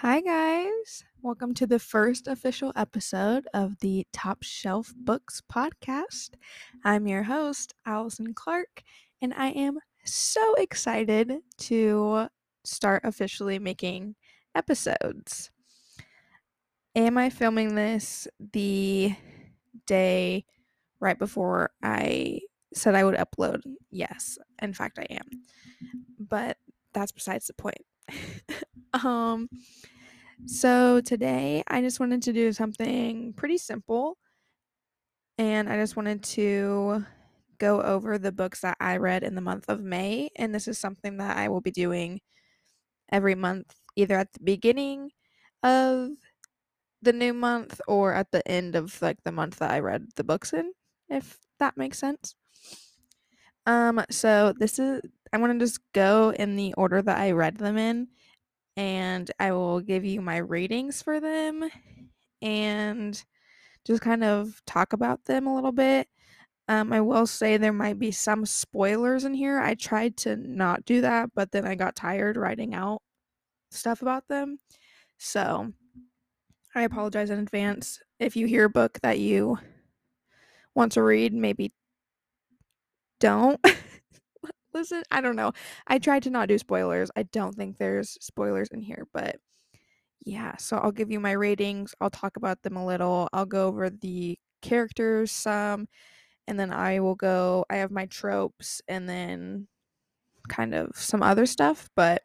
Hi, guys. Welcome to the first official episode of the Top Shelf Books podcast. I'm your host, Allison Clark, and I am so excited to start officially making episodes. Am I filming this the day right before I said I would upload? Yes, in fact, I am. But that's besides the point. um, so today I just wanted to do something pretty simple. And I just wanted to go over the books that I read in the month of May. And this is something that I will be doing every month, either at the beginning of the new month or at the end of like the month that I read the books in, if that makes sense. Um, so this is I'm gonna just go in the order that I read them in, and I will give you my ratings for them and just kind of talk about them a little bit. Um, I will say there might be some spoilers in here. I tried to not do that, but then I got tired writing out stuff about them. So I apologize in advance. If you hear a book that you want to read, maybe don't listen. I don't know. I tried to not do spoilers. I don't think there's spoilers in here, but yeah, so I'll give you my ratings. I'll talk about them a little. I'll go over the characters some, and then I will go. I have my tropes and then kind of some other stuff, but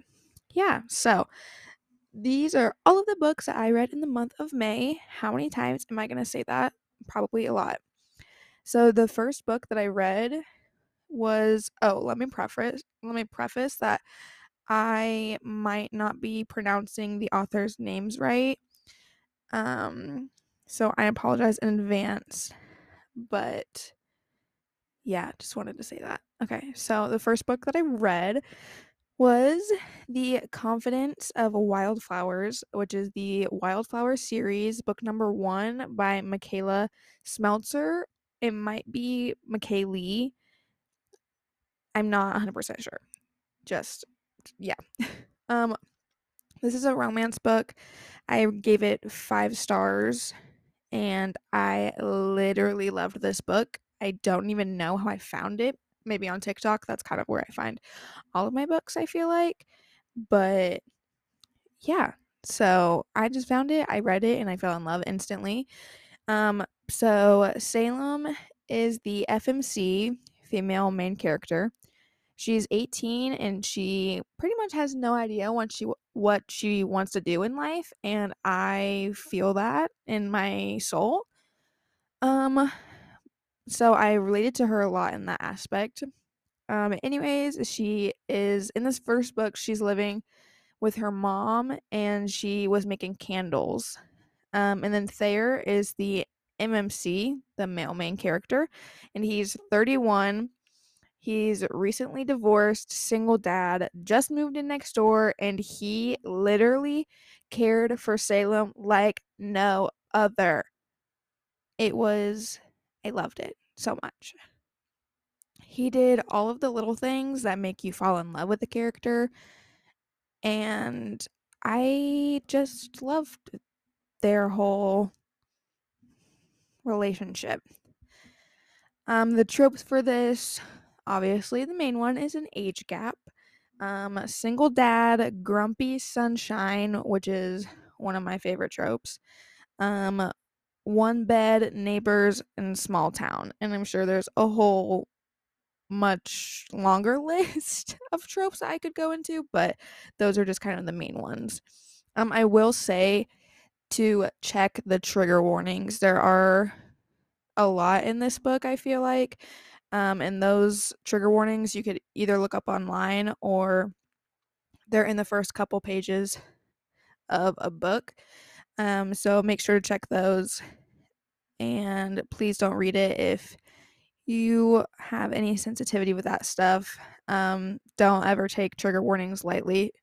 yeah, so these are all of the books that I read in the month of May. How many times am I going to say that? Probably a lot. So the first book that I read was oh, let me preface let me preface that I might not be pronouncing the author's names right. Um so I apologize in advance, but yeah, just wanted to say that. Okay, so the first book that I read was The Confidence of Wildflowers, which is the Wildflower series, book number one by Micalea Smeltzer. It might be McKaylee. I'm not 100% sure. Just, yeah. um, this is a romance book. I gave it five stars and I literally loved this book. I don't even know how I found it. Maybe on TikTok. That's kind of where I find all of my books, I feel like. But yeah, so I just found it, I read it, and I fell in love instantly. Um, so Salem is the FMC female main character. She's 18 and she pretty much has no idea what she what she wants to do in life and I feel that in my soul. Um so I related to her a lot in that aspect. Um anyways, she is in this first book she's living with her mom and she was making candles. Um and then Thayer is the MMC, the male main character, and he's 31 He's recently divorced, single dad, just moved in next door, and he literally cared for Salem like no other. It was, I loved it so much. He did all of the little things that make you fall in love with the character, and I just loved their whole relationship. Um, the tropes for this Obviously, the main one is an age gap. Um, single dad, grumpy sunshine, which is one of my favorite tropes. Um, one bed, neighbors, and small town. And I'm sure there's a whole much longer list of tropes I could go into, but those are just kind of the main ones. Um, I will say to check the trigger warnings. There are a lot in this book, I feel like. Um, and those trigger warnings you could either look up online or they're in the first couple pages of a book. Um, so make sure to check those and please don't read it if you have any sensitivity with that stuff. Um, don't ever take trigger warnings lightly.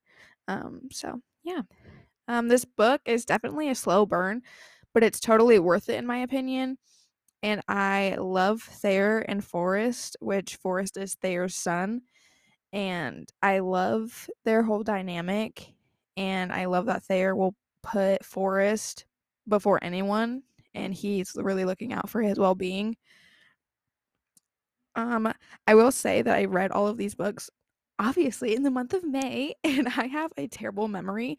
Um, so, yeah. Um, this book is definitely a slow burn, but it's totally worth it in my opinion and I love Thayer and Forrest, which Forrest is Thayer's son, and I love their whole dynamic. and I love that Thayer will put Forrest before anyone, and he's really looking out for his well being. Um, I will say that I read all of these books obviously in the month of May, and I have a terrible memory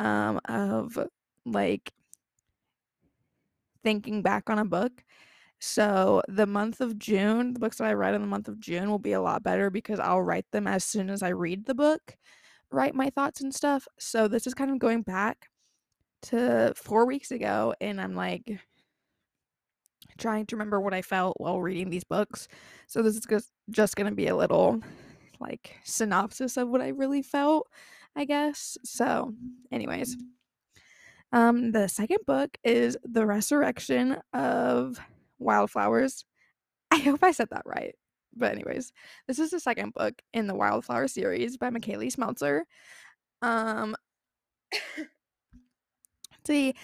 um of like thinking back on a book. So the month of June, the books that I read in the month of June will be a lot better because I'll write them as soon as I read the book, write my thoughts and stuff. So this is kind of going back to 4 weeks ago and I'm like trying to remember what I felt while reading these books. So this is just going to be a little like synopsis of what I really felt, I guess. So, anyways, um the second book is The Resurrection of Wildflowers. I hope I said that right. But anyways, this is the second book in the Wildflower series by Micalea Smeltzer. Um the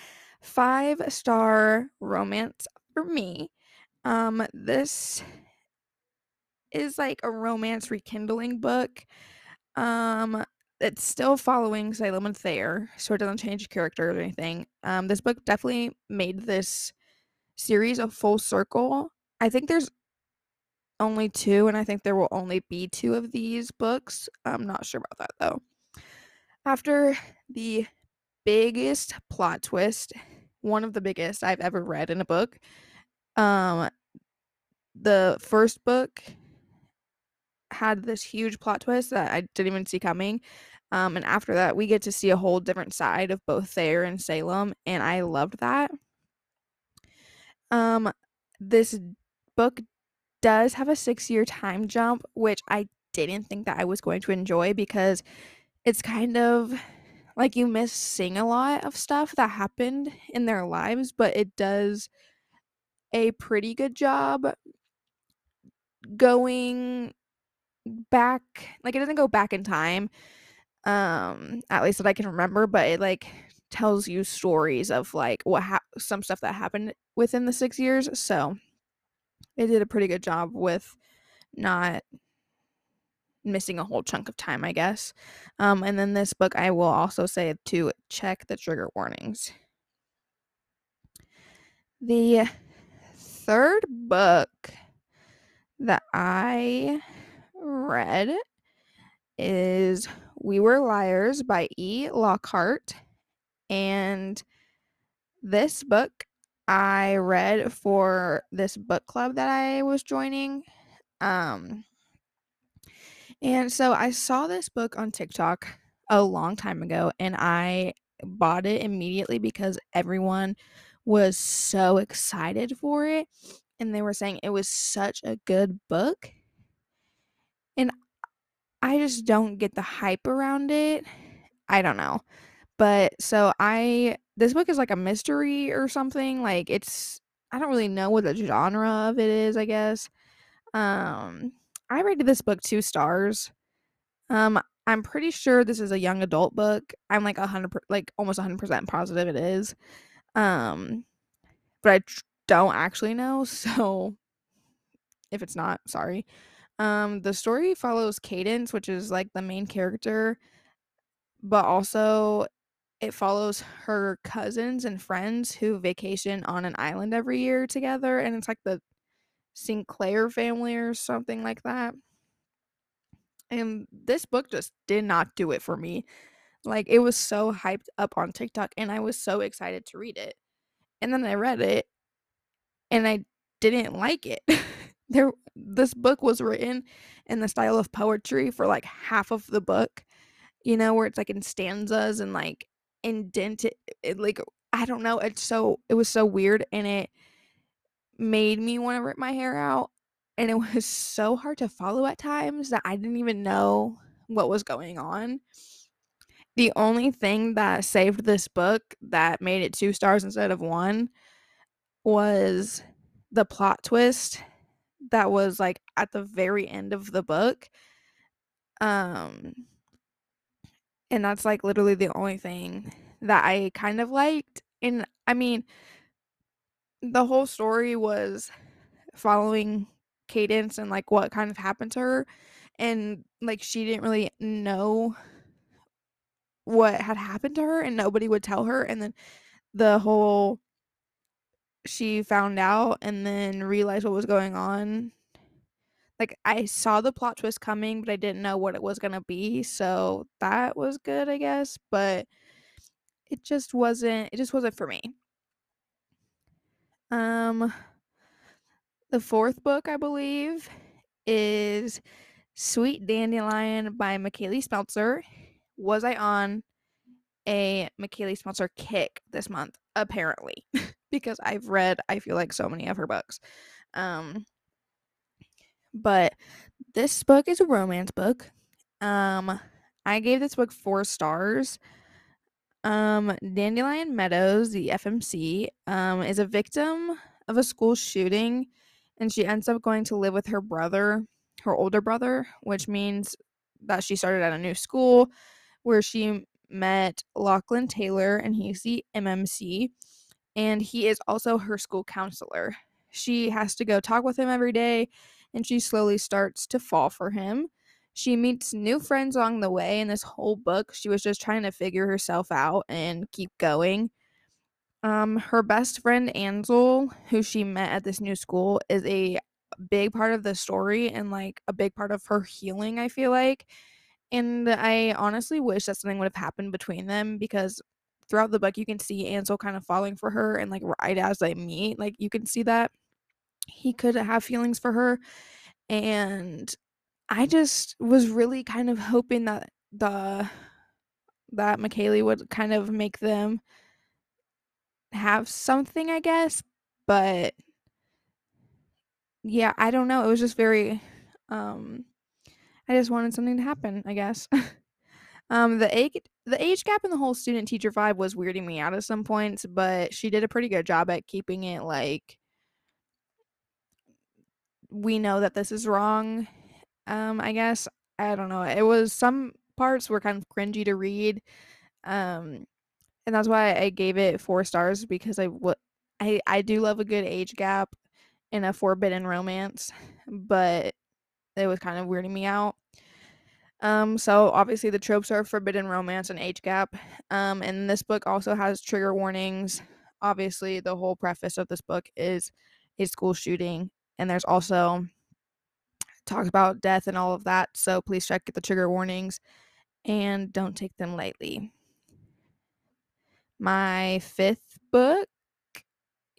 five star romance for me. Um this is like a romance rekindling book. Um it's still following Salem and Thayer, so it doesn't change characters or anything. Um this book definitely made this series a full circle. I think there's only two, and I think there will only be two of these books. I'm not sure about that though. After the biggest plot twist, one of the biggest I've ever read in a book, um, the first book had this huge plot twist that I didn't even see coming. Um, and after that, we get to see a whole different side of both Thayer and Salem, and I loved that. Um, this book does have a six year time jump, which I didn't think that I was going to enjoy because it's kind of like you miss seeing a lot of stuff that happened in their lives, but it does a pretty good job going back like it doesn't go back in time um at least that I can remember but it like tells you stories of like what ha- some stuff that happened within the 6 years so it did a pretty good job with not missing a whole chunk of time I guess um and then this book I will also say to check the trigger warnings the third book that I read is We Were Liars by E. Lockhart. And this book I read for this book club that I was joining. Um, and so I saw this book on TikTok a long time ago and I bought it immediately because everyone was so excited for it and they were saying it was such a good book. And I just don't get the hype around it. I don't know. But so I this book is like a mystery or something. Like it's I don't really know what the genre of it is, I guess. Um I rated this book 2 stars. Um I'm pretty sure this is a young adult book. I'm like 100 like almost 100% positive it is. Um but I tr- don't actually know, so if it's not, sorry. Um, the story follows Cadence, which is like the main character, but also it follows her cousins and friends who vacation on an island every year together, and it's like the Sinclair family or something like that. And this book just did not do it for me. Like it was so hyped up on TikTok and I was so excited to read it. And then I read it and I didn't like it. there this book was written in the style of poetry for like half of the book. You know, where it's like in stanzas and like indented it, like I don't know, it's so it was so weird and it made me want to rip my hair out and it was so hard to follow at times that I didn't even know what was going on. The only thing that saved this book that made it 2 stars instead of 1 was the plot twist that was like at the very end of the book. Um and that's like literally the only thing that I kind of liked. And I mean the whole story was following Cadence and like what kind of happened to her and like she didn't really know what had happened to her and nobody would tell her and then the whole she found out and then realized what was going on like I saw the plot twist coming, but I didn't know what it was gonna be. So that was good, I guess. But it just wasn't. It just wasn't for me. Um, the fourth book, I believe, is Sweet Dandelion by Micalea Smeltzer. Was I on a Micalea Smeltzer kick this month? Apparently, because I've read, I feel like so many of her books. Um, but this book is a romance book. Um, I gave this book four stars. Um, Dandelion Meadows, the FMC, um, is a victim of a school shooting, and she ends up going to live with her brother, her older brother, which means that she started at a new school where she met Lachlan Taylor, and he's the MMC, and he is also her school counselor. She has to go talk with him every day and she slowly starts to fall for him. She meets new friends along the way. In this whole book, she was just trying to figure herself out and keep going. Um, her best friend Ansel, who she met at this new school, is a big part of the story and like a big part of her healing, I feel like. And I honestly wish that something would have happened between them because throughout the book you can see Ansel kind of falling for her and like right as they meet, like you can see that he could have feelings for her and I just was really kind of hoping that the that Micalea would kind of make them have something, I guess, but yeah, I don't know. It was just very um I just wanted something to happen, I guess. um the age the age gap in the whole student teacher vibe was weirding me out at some points, but she did a pretty good job at keeping it like we know that this is wrong. Um, I guess I don't know. It was some parts were kind of cringy to read. Um, and that's why I gave it four stars because I what I I do love a good age gap in a forbidden romance, but it was kind of weirding me out. Um, so obviously the tropes are forbidden romance and age gap. Um, and this book also has trigger warnings. Obviously, the whole preface of this book is a school shooting and there's also talk about death and all of that. So please check the trigger warnings and don't take them lightly. My fifth book.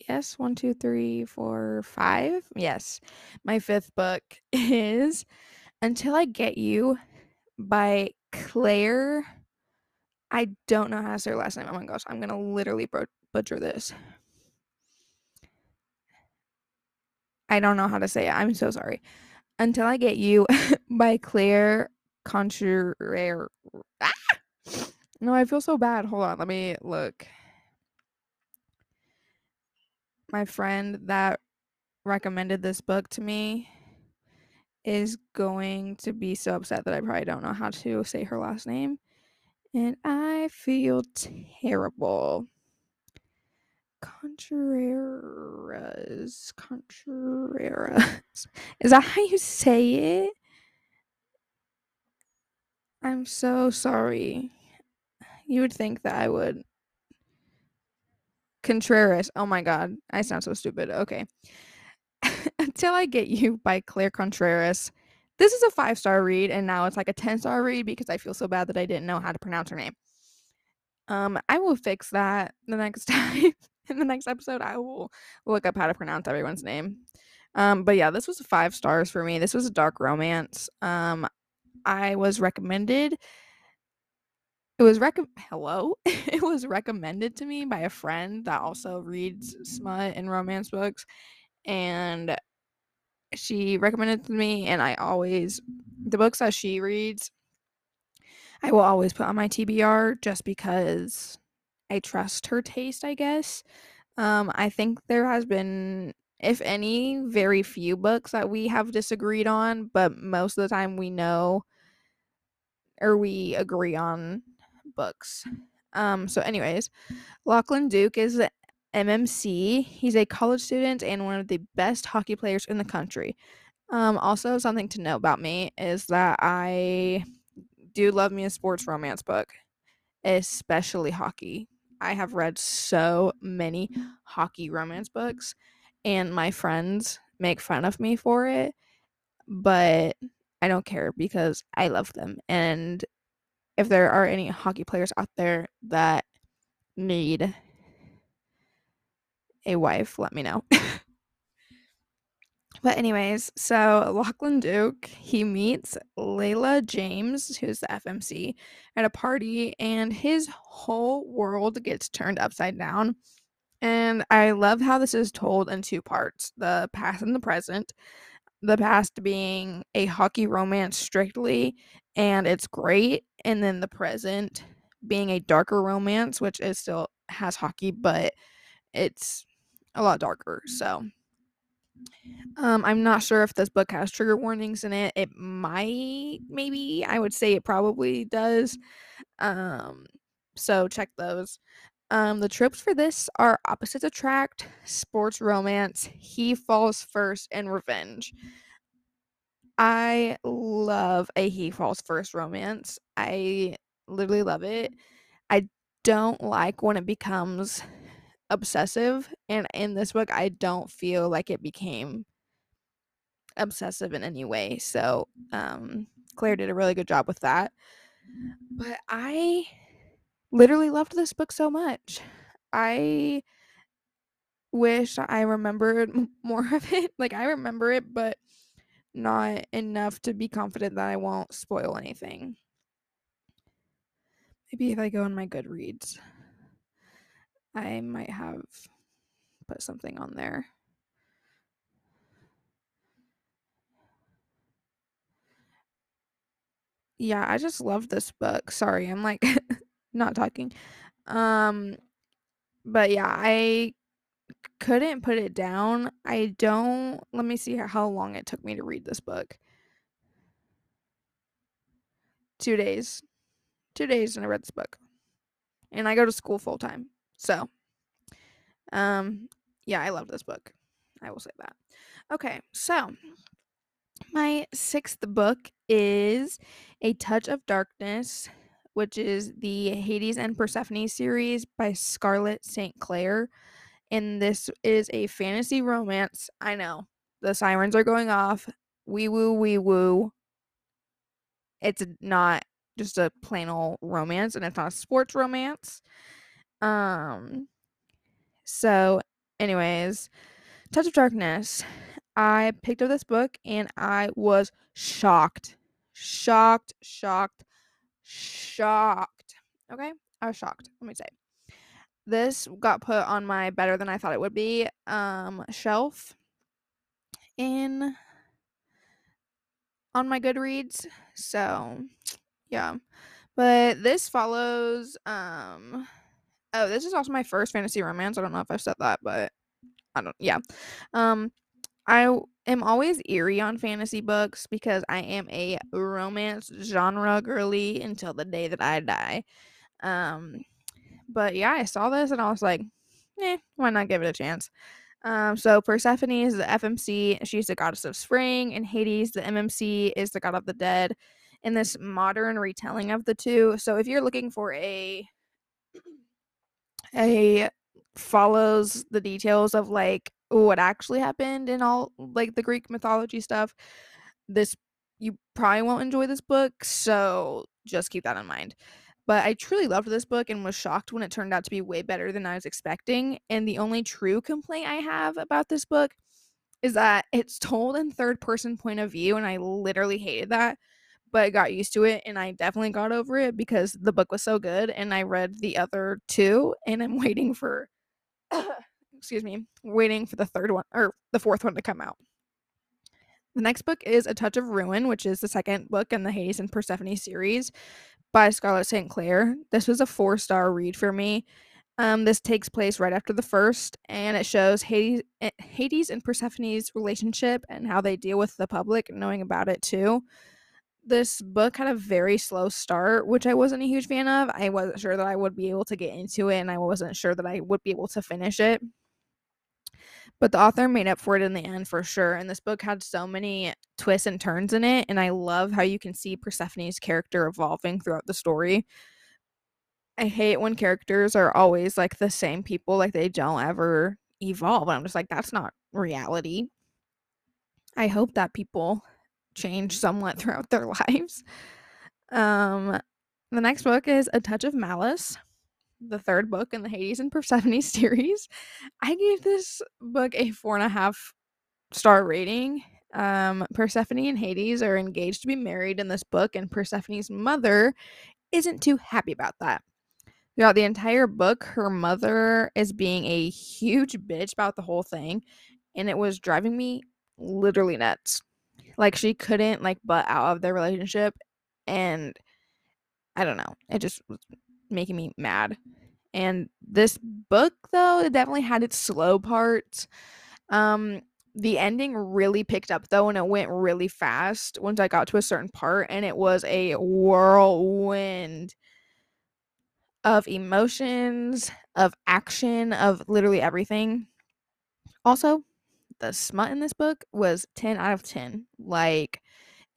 Yes, one, two, three, four, five. Yes. My fifth book is Until I Get You by Claire. I don't know how to say her last name. Oh my gosh, I'm gonna literally butcher this. I don't know how to say it. I'm so sorry. Until I Get You by Claire Contreras. Ah! No, I feel so bad. Hold on. Let me look. My friend that recommended this book to me is going to be so upset that I probably don't know how to say her last name. And I feel terrible. Contreras. Contreras. Is that how you say it? I'm so sorry. You would think that I would. Contreras. Oh my god. I sound so stupid. Okay. Until I Get You by Claire Contreras. This is a five star read, and now it's like a 10 star read because I feel so bad that I didn't know how to pronounce her name. Um, I will fix that the next time in the next episode, I will look up how to pronounce everyone's name. Um, but yeah, this was five stars for me. This was a dark romance. Um, I was recommended. It was rec. Hello, it was recommended to me by a friend that also reads smut and romance books, and she recommended to me. And I always the books that she reads, I will always put on my TBR just because I trust her taste, I guess. Um, I think there has been, if any, very few books that we have disagreed on, but most of the time we know or we agree on books. Um, so, anyways, Lachlan Duke is MMC. He's a college student and one of the best hockey players in the country. Um, also, something to know about me is that I do love me a sports romance book especially hockey. I have read so many hockey romance books, and my friends make fun of me for it, but I don't care because I love them. And if there are any hockey players out there that need a wife, let me know. but anyways, so Lachlan Duke, he meets Layla James, who's the FMC, at a party, and his whole world gets turned upside down. And I love how this is told in two parts the past and the present. The past being a hockey romance strictly, and it's great. And then the present being a darker romance, which is still has hockey, but it's a lot darker. So um, I'm not sure if this book has trigger warnings in it. It might, maybe. I would say it probably does. Um, so check those. Um, the tropes for this are opposites attract, sports romance, he falls first, and revenge. I love a he falls first romance. I literally love it. I don't like when it becomes obsessive, and in this book, I don't feel like it became obsessive in any way. So, um, Claire did a really good job with that. But I literally loved this book so much. I wish I remembered more of it. Like I remember it, but not enough to be confident that I won't spoil anything. Maybe if I go on my Goodreads, I might have put something on there. Yeah, I just love this book. Sorry, I'm like not talking. Um but yeah, I couldn't put it down. I don't let me see how long it took me to read this book. 2 days. 2 days and I read this book. And I go to school full time. So, um yeah, I love this book. I will say that. Okay, so my sixth book is A Touch of Darkness which is the Hades and Persephone series by Scarlett St. Clair. And this is a fantasy romance. I know the sirens are going off. Wee woo, wee woo. It's not just a plain old romance, and it's not a sports romance. Um, so, anyways, Touch of Darkness. I picked up this book and I was shocked, shocked, shocked shocked. Okay? I was shocked. Let me say. This got put on my better than I thought it would be um shelf in on my Goodreads. So, yeah. But this follows um oh, this is also my first fantasy romance. I don't know if I've said that, but I don't yeah. Um I am always eerie on fantasy books because I am a romance genre girly until the day that I die. Um, but yeah, I saw this and I was like, eh, why not give it a chance? Um, so Persephone is the FMC, she's the goddess of spring, and Hades, the MMC, is the god of the dead. In this modern retelling of the two, so if you're looking for a a follows the details of like what actually happened in all like the Greek mythology stuff, this you probably won't enjoy this book, so just keep that in mind. But I truly loved this book and was shocked when it turned out to be way better than I was expecting. And the only true complaint I have about this book is that it's told in third person point of view, and I literally hated that. But got used to it, and I definitely got over it because the book was so good. And I read the other two, and I'm waiting for excuse me, waiting for the third one or the fourth one to come out. The next book is A Touch of Ruin, which is the second book in the Hades and Persephone series by Scarlett St. Clair. This was a four star read for me. Um, this takes place right after the first, and it shows Hades, eh, Hades and Persephone's relationship and how they deal with the public knowing about it too. This book had a very slow start, which I wasn't a huge fan of. I wasn't sure that I would be able to get into it, and I wasn't sure that I would be able to finish it but the author made up for it in the end for sure. And this book had so many twists and turns in it. And I love how you can see Persephone's character evolving throughout the story. I hate when characters are always like the same people, like they don't ever evolve. I'm just like, that's not reality. I hope that people change somewhat throughout their lives. Um, the next book is A Touch of Malice, the third book in the Hades and Persephone series. I gave this book a four and a half star rating. Um, Persephone and Hades are engaged to be married in this book, and Persephone's mother isn't too happy about that. Throughout the entire book, her mother is being a huge bitch about the whole thing, and it was driving me literally nuts. Like she couldn't like butt out of their relationship and I don't know. It just was making me mad. And this book though, it definitely had its slow parts. Um the ending really picked up though and it went really fast once I got to a certain part and it was a whirlwind of emotions, of action, of literally everything. Also, the smut in this book was 10 out of 10. Like,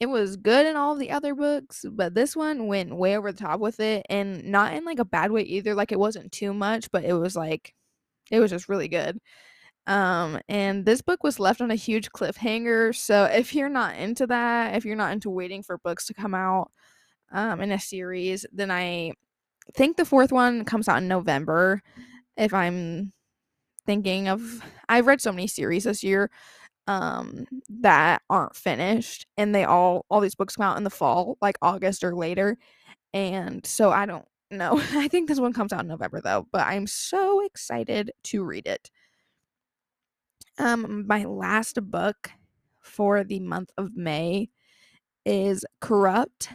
it was good in all the other books, but this one went way over the top with it and not in like a bad way either. Like, it wasn't too much, but it was like, it was just really good. Um, and this book was left on a huge cliffhanger. So if you're not into that, if you're not into waiting for books to come out um, in a series, then I think the fourth one comes out in November. If I'm thinking of I've read so many series this year um that aren't finished and they all all these books come out in the fall like August or later and so I don't know. I think this one comes out in November though, but I'm so excited to read it. Um my last book for the month of May is Corrupt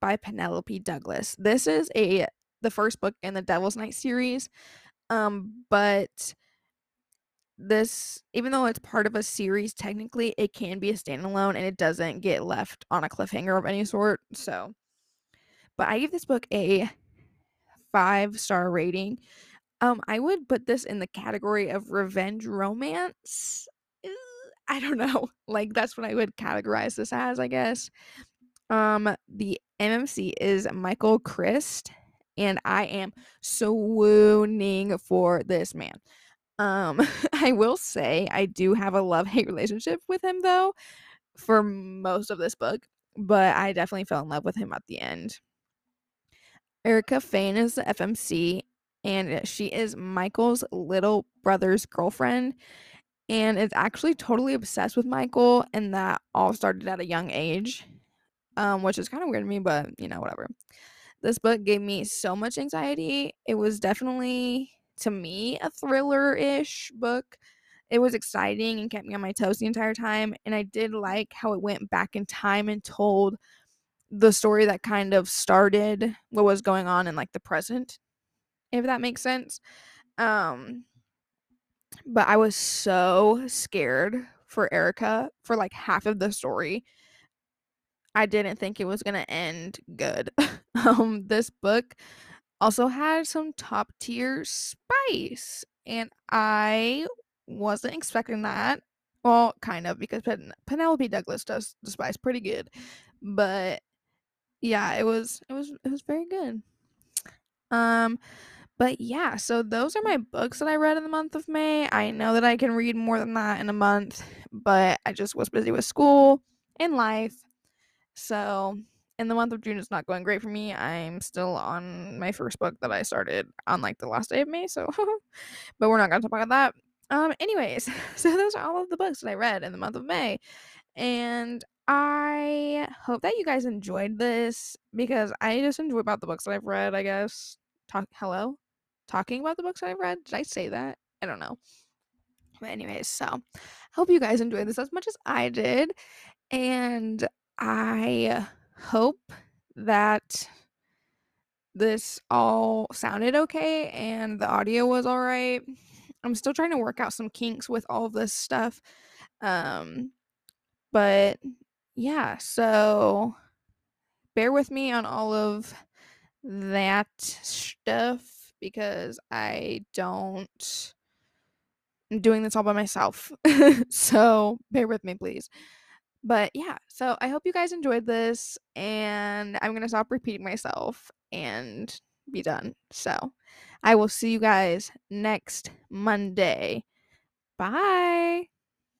by Penelope Douglas. This is a the first book in the Devil's Night series. Um but this even though it's part of a series technically it can be a standalone and it doesn't get left on a cliffhanger of any sort so. But i give this book a five star rating. Um i would put this in the category of revenge romance. I don't know. Like that's what i would categorize this as i guess. Um the mmc is michael crist and i am swooning for this man um, I will say I do have a love hate relationship with him though for most of this book, but I definitely fell in love with him at the end. Erika Fane is the FMC, and she is Michael's little brother's girlfriend, and is actually totally obsessed with Michael, and that all started at a young age, um, which is kind of weird to me, but you know, whatever. This book gave me so much anxiety. It was definitely to me a thriller ish book. It was exciting and kept me on my toes the entire time. And I did like how it went back in time and told the story that kind of started what was going on in like the present, if that makes sense. Um, but I was so scared for Erika for like half of the story. I didn't think it was going to end good. um this book also had some top tier spice and i wasn't expecting that. Well kind of because Pen- penelope douglas does the spice pretty good but yeah it was it was it was very good. Um but yeah so those are my books that i read in the month of may. I know that i can read more than that in a month but i just was busy with school and life. So in the month of June it's not going great for me. I'm still on my first book that I started on like the last day of May, so but we're not gonna talk about that. Um anyways, so those are all of the books that I read in the month of May. And I hope that you guys enjoyed this because I just enjoy about the books that I've read, I guess. Talk hello? Talking about the books that I've read? Did I say that? I don't know. But anyways, so I hope you guys enjoyed this as much as I did. And I hope that this all sounded okay and the audio was all right. I'm still trying to work out some kinks with all of this stuff. Um but yeah, so bear with me on all of that stuff because I don't I'm doing this all by myself. so bear with me please. But yeah, so I hope you guys enjoyed this, and I'm going to stop repeating myself and be done. So I will see you guys next Monday. Bye.